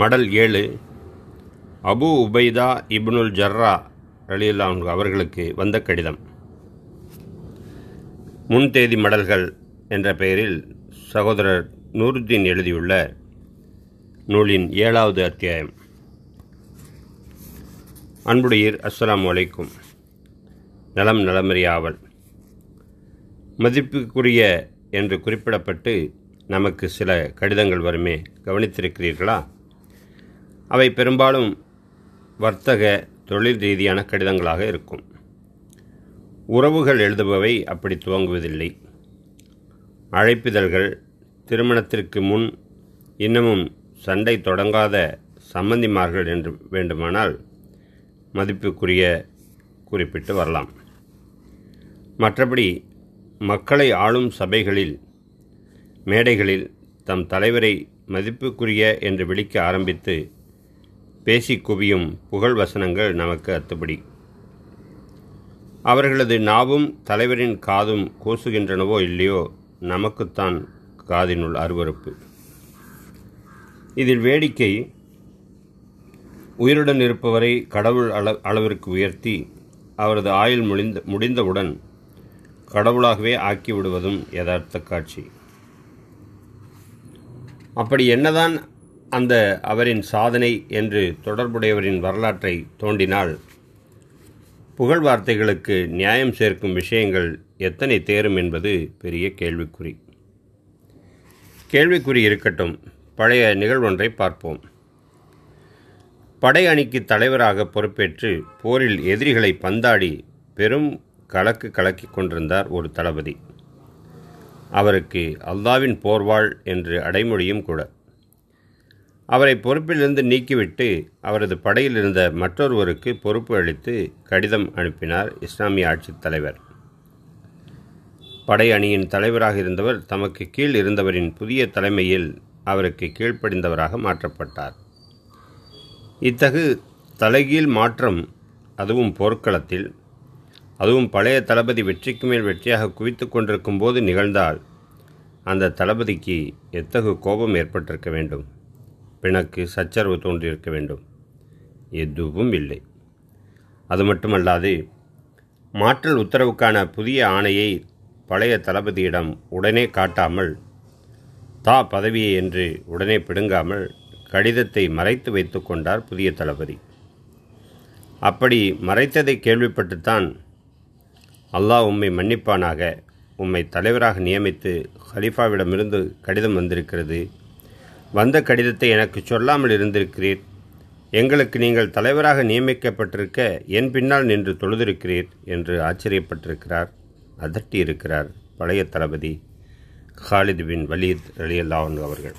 மடல் ஏழு. அபு உபைதா இப்னுல் ஜர்ரா ரலியல்லாஹு அவர்களுக்கு வந்த கடிதம். முன்தேதி மடல்கள் என்ற பெயரில் சகோதரர் நூருத்தீன் எழுதியுள்ள நூலின் ஏழாவது அத்தியாயம். அன்புடையீர் அஸ்லாம் அலைக்கும். நலம் நலமறியாவல் மதிப்புக்குரிய என்று குறிப்பிடப்பட்டு நமக்கு சில கடிதங்கள் வருமே. கவனித்திருக்கிறீர்களா? அவை பெரும்பாலும் வர்த்தக தொழில் ரீதியான கடிதங்களாக இருக்கும். உறவுகள் எழுதுபவை அப்படி துவங்குவதில்லை. அழைப்பிதழ்கள் திருமணத்திற்கு முன் இன்னமும் சண்டை தொடங்காத சம்பந்திமார்கள் என்று வேண்டுமானால் மதிப்புக்குரிய குறிப்பிட்டு வரலாம். மற்றபடி மக்களை ஆளும் சபைகளில் மேடைகளில் தம் தலைவரை மதிப்புக்குரிய என்று விழிக்க ஆரம்பித்து பேசி குவியும் புகழ் வசனங்கள் நமக்கு அத்துபடி அவர்களது நாவும் தலைவரின் காதும் கூசுகின்றனவோ இல்லையோ நமக்குத்தான் காதினுள் அருவறுப்பு இதில் வேடிக்கை உயிருடன் இருப்பவரை கடவுள் அள அளவிற்கு உயர்த்தி அவரது ஆயுள் முடிந்த முடிந்தவுடன் கடவுளாகவே ஆக்கிவிடுவதும் யதார்த்த காட்சி. அப்படி என்னதான் அந்த அவரின் சாதனை என்று தொடர்புடையவரின் வரலாற்றை தோண்டினால் புகழ் வார்த்தைகளுக்கு நியாயம் சேர்க்கும் விஷயங்கள் எத்தனை தேரும் என்பது பெரிய கேள்விக்குறி. கேள்விக்குறி இருக்கட்டும். பழைய நிகழ்வொன்றை பார்ப்போம். படை அணிக்கு தலைவராக பொறுப்பேற்று போரில் எதிரிகளை பந்தாடி பெரும் கலக்கு கலக்கி கொண்டிருந்தார் ஒரு தளபதி. அவருக்கு அல்லாவின் போர்வாள் என்று அடைமொழியும் கூட. அவரை பொறுப்பிலிருந்து நீக்கிவிட்டு அவரது படையில் இருந்த மற்றொருவருக்கு பொறுப்பு அளித்து கடிதம் அனுப்பினார் இஸ்லாமிய ஆட்சித் தலைவர். படை அணியின் தலைவராக இருந்தவர் தமக்கு கீழ் இருந்தவரின் புதிய தலைமையில் அவருக்கு கீழ்ப்படிந்தவராக மாற்றப்பட்டார். இத்தகு தலைகீழ் மாற்றம் அதுவும் போர்க்களத்தில் அதுவும் பழைய தளபதி வெற்றிக்கு மேல் வெற்றியாக குவித்து கொண்டிருக்கும் போது நிகழ்ந்தால் அந்த தளபதிக்கு எத்தகு கோபம் ஏற்பட்டிருக்க வேண்டும்? பிணக்கு சச்சரவு தோன்றியிருக்க வேண்டும். எதுவும் இல்லை. அது மட்டுமல்லாது மாற்றல் உத்தரவுக்கான புதிய ஆணையை பழைய தளபதியிடம் உடனே காட்டாமல் தா பதவியை என்று உடனே பிடுங்காமல் கடிதத்தை மறைத்து வைத்து கொண்டார் புதிய தளபதி. அப்படி மறைத்ததை கேள்விப்பட்டுத்தான் அல்லாஹ் உம்மை மன்னிப்பானாக உம்மை தலைவராக நியமித்து ஹலீஃபாவிடமிருந்து கடிதம் வந்திருக்கிறது. வந்த கடிதத்தை எனக்கு சொல்லாமல் இருந்திருக்கிறீர். எங்களுக்கு நீங்கள் தலைவராக நியமிக்கப்பட்டிருக்க என் பின்னால் நின்று தொழுதிருக்கிறீர் என்று ஆச்சரியப்பட்டிருக்கிறார். அதட்டியிருக்கிறார் பழைய தளபதி ஹாலித் பின் வலீத் அலியல்லான் அவர்கள்.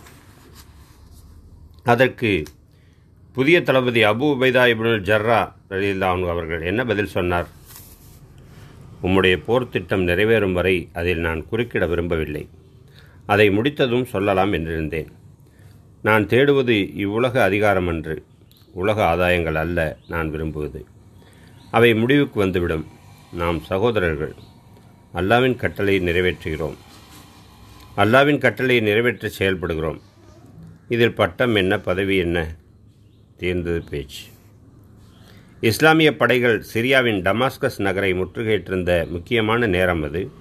அதற்கு புதிய தளபதி அபு உபைதா இபுனுல் ஜர்ரா அலியல்லான் அவர்கள் என்ன பதில் சொன்னார்? உம்முடைய போர் திட்டம் நிறைவேறும் வரை அதில் நான் குறுக்கிட விரும்பவில்லை. அதை முடித்ததும் சொல்லலாம் என்றிருந்தேன். நான் தேடுவது இவ்வுலக அதிகாரம் அன்று உலக ஆதாயங்கள் அல்ல நான் விரும்புவது. அவை முடிவுக்கு வந்துவிடும். நாம் சகோதரர்கள் அல்லாவின் கட்டளையை நிறைவேற்றுகிறோம். அல்லாவின் கட்டளையை நிறைவேற்ற செயல்படுகிறோம். இதில் பட்டம் என்ன பதவி என்ன? தீர்ந்தது பேச்சு. இஸ்லாமிய படைகள் சிரியாவின் டமாஸ்கஸ் நகரை முற்றுகையிட்டிருந்த முக்கியமான நேரம் அது.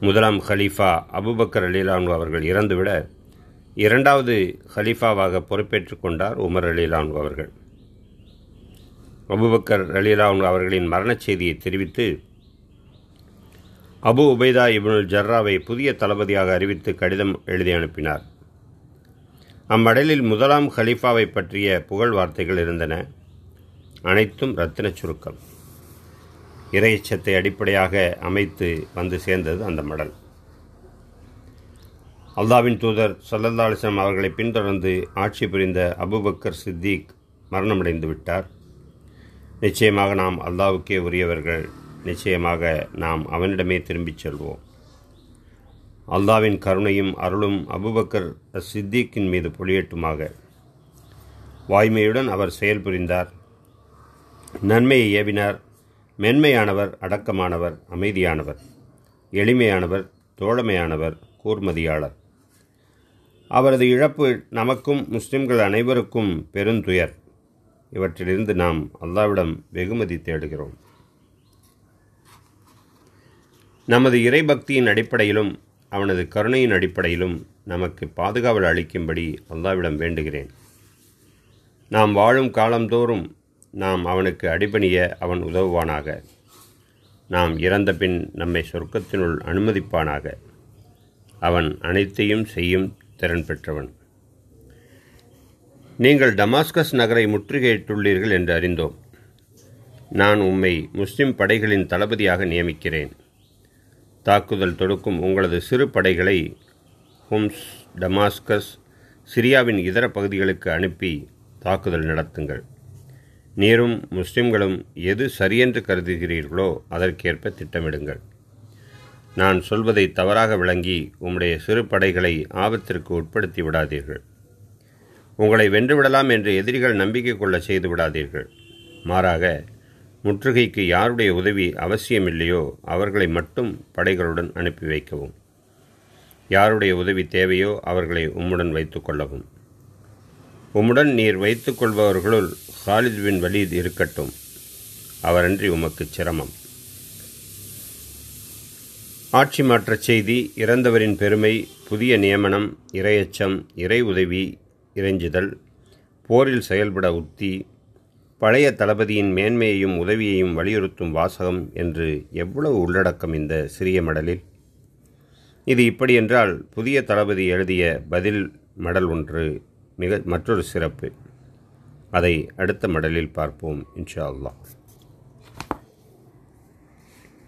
முதலாம் ஹலீஃபா அபுபக்கர் அலிலானு அவர்கள் இறந்துவிட இரண்டாவது ஹலீஃபாவாக பொறுப்பேற்றுக் கொண்டார் உமர் அலிலான் அவர்கள். அபுபக்கர் அலிலான் அவர்களின் மரணச் செய்தியை தெரிவித்து அபு உபைதா இப்னுல் ஜர்ராவை புதிய தளபதியாக அறிவித்து கடிதம் எழுதி அனுப்பினார். அம்மடலில் முதலாம் ஹலீஃபாவை பற்றிய புகழ் வார்த்தைகள் இருந்தன. அனைத்தும் ரத்தின சுருக்கம். இறையச்சத்தை அடிப்படையாக அமைத்து வந்து சேர்ந்தது அந்த மடல். அல்லாவின் தூதர் சல்லல்லா அலிஸ்லாம் அவர்களை பின்தொடர்ந்து ஆட்சி புரிந்த அபுபக்கர் சித்திக் மரணமடைந்து விட்டார். நிச்சயமாக நாம் அல்லாவுக்கே உரியவர்கள். நிச்சயமாக நாம் அவனிடமே திரும்பிச் செல்வோம். அல்லாவின் கருணையும் அருளும் அபுபக்கர் சித்திக்கின் மீது பொழியட்டுமாக வாய்மையுடன் அவர் செயல் புரிந்தார். நன்மையை ஏவினார். மென்மையானவர் அடக்கமானவர் அமைதியானவர். எளிமையானவர் தோழமையானவர் கூர்மதியாளர். அவரது இழப்பு நமக்கும் முஸ்லிம்கள் அனைவருக்கும் பெருந்துயர். இவற்றிலிருந்து நாம் அல்லாவிடம் வெகுமதி தேடுகிறோம். நமது இறைபக்தியின் அடிப்படையிலும் அவனது கருணையின் அடிப்படையிலும் நமக்கு பாதுகாவல் அளிக்கும்படி அல்லாவிடம் வேண்டுகிறேன். நாம் வாழும் காலந்தோறும் நாம் அவனுக்கு அடிபணிய அவன் உதவுவானாக. நாம் இறந்த பின் நம்மை சொர்க்கத்தினுள் அனுமதிப்பானாக. அவன் அனைத்தையும் செய்யும் திறன் பெற்றவன். நீங்கள் டமாஸ்கஸ் நகரை முற்றுகையிட்டுள்ளீர்கள் என்று அறிந்தோம். நான் உம்மை முஸ்லிம் படைகளின் தளபதியாக நியமிக்கிறேன். தாக்குதல் தொடுக்கும் உங்களது சிறு படைகளை ஹும்ஸ் டமாஸ்கஸ் சிரியாவின் இதர பகுதிகளுக்கு அனுப்பி தாக்குதல் நடத்துங்கள். நீரும் முஸ்லிம்களும் எது சரியென்று கருதுகிறீர்களோ அதற்கேற்ப திட்டமிடுங்கள். நான் சொல்வதை தவறாக விளங்கி உம்முடைய சிறு படைகளை ஆபத்திற்கு உட்படுத்தி விடாதீர்கள். உங்களை வென்றுவிடலாம் என்று எதிரிகள் நம்பிக்கை கொள்ள செய்து விடாதீர்கள். மாறாக முற்றுகைக்கு யாருடைய உதவி அவசியமில்லையோ அவர்களை மட்டும் படைகளுடன் அனுப்பி வைக்கவும். யாருடைய உதவி தேவையோ அவர்களை உம்முடன் வைத்துக்கொள்ளவும் உம்முடன் நீர் வைத்துக்கொள்பவர்களுள் ஹாலித் பின் வலீத் இருக்கட்டும். அவரன்றி உமக்கு சிரமம். ஆட்சி மாற்றச் செய்தி இறந்தவரின் பெருமை புதிய நியமனம் இரையச்சம் இறை உதவி இறைஞ்சுதல் போரில் செயல்பட உத்தி பழைய தளபதியின் மேன்மையையும் உதவியையும் வலியுறுத்தும் வாசகம் என்று எவ்வளவு உள்ளடக்கம் இந்த சிறிய மடலில்? இது இப்படியென்றால் புதிய தளபதி எழுதிய பதில் மடல் ஒன்று மிக மற்றொரு சிறப்பு. அதை அடுத்த மடலில் பார்ப்போம் இன்ஷா அல்லாஹ்.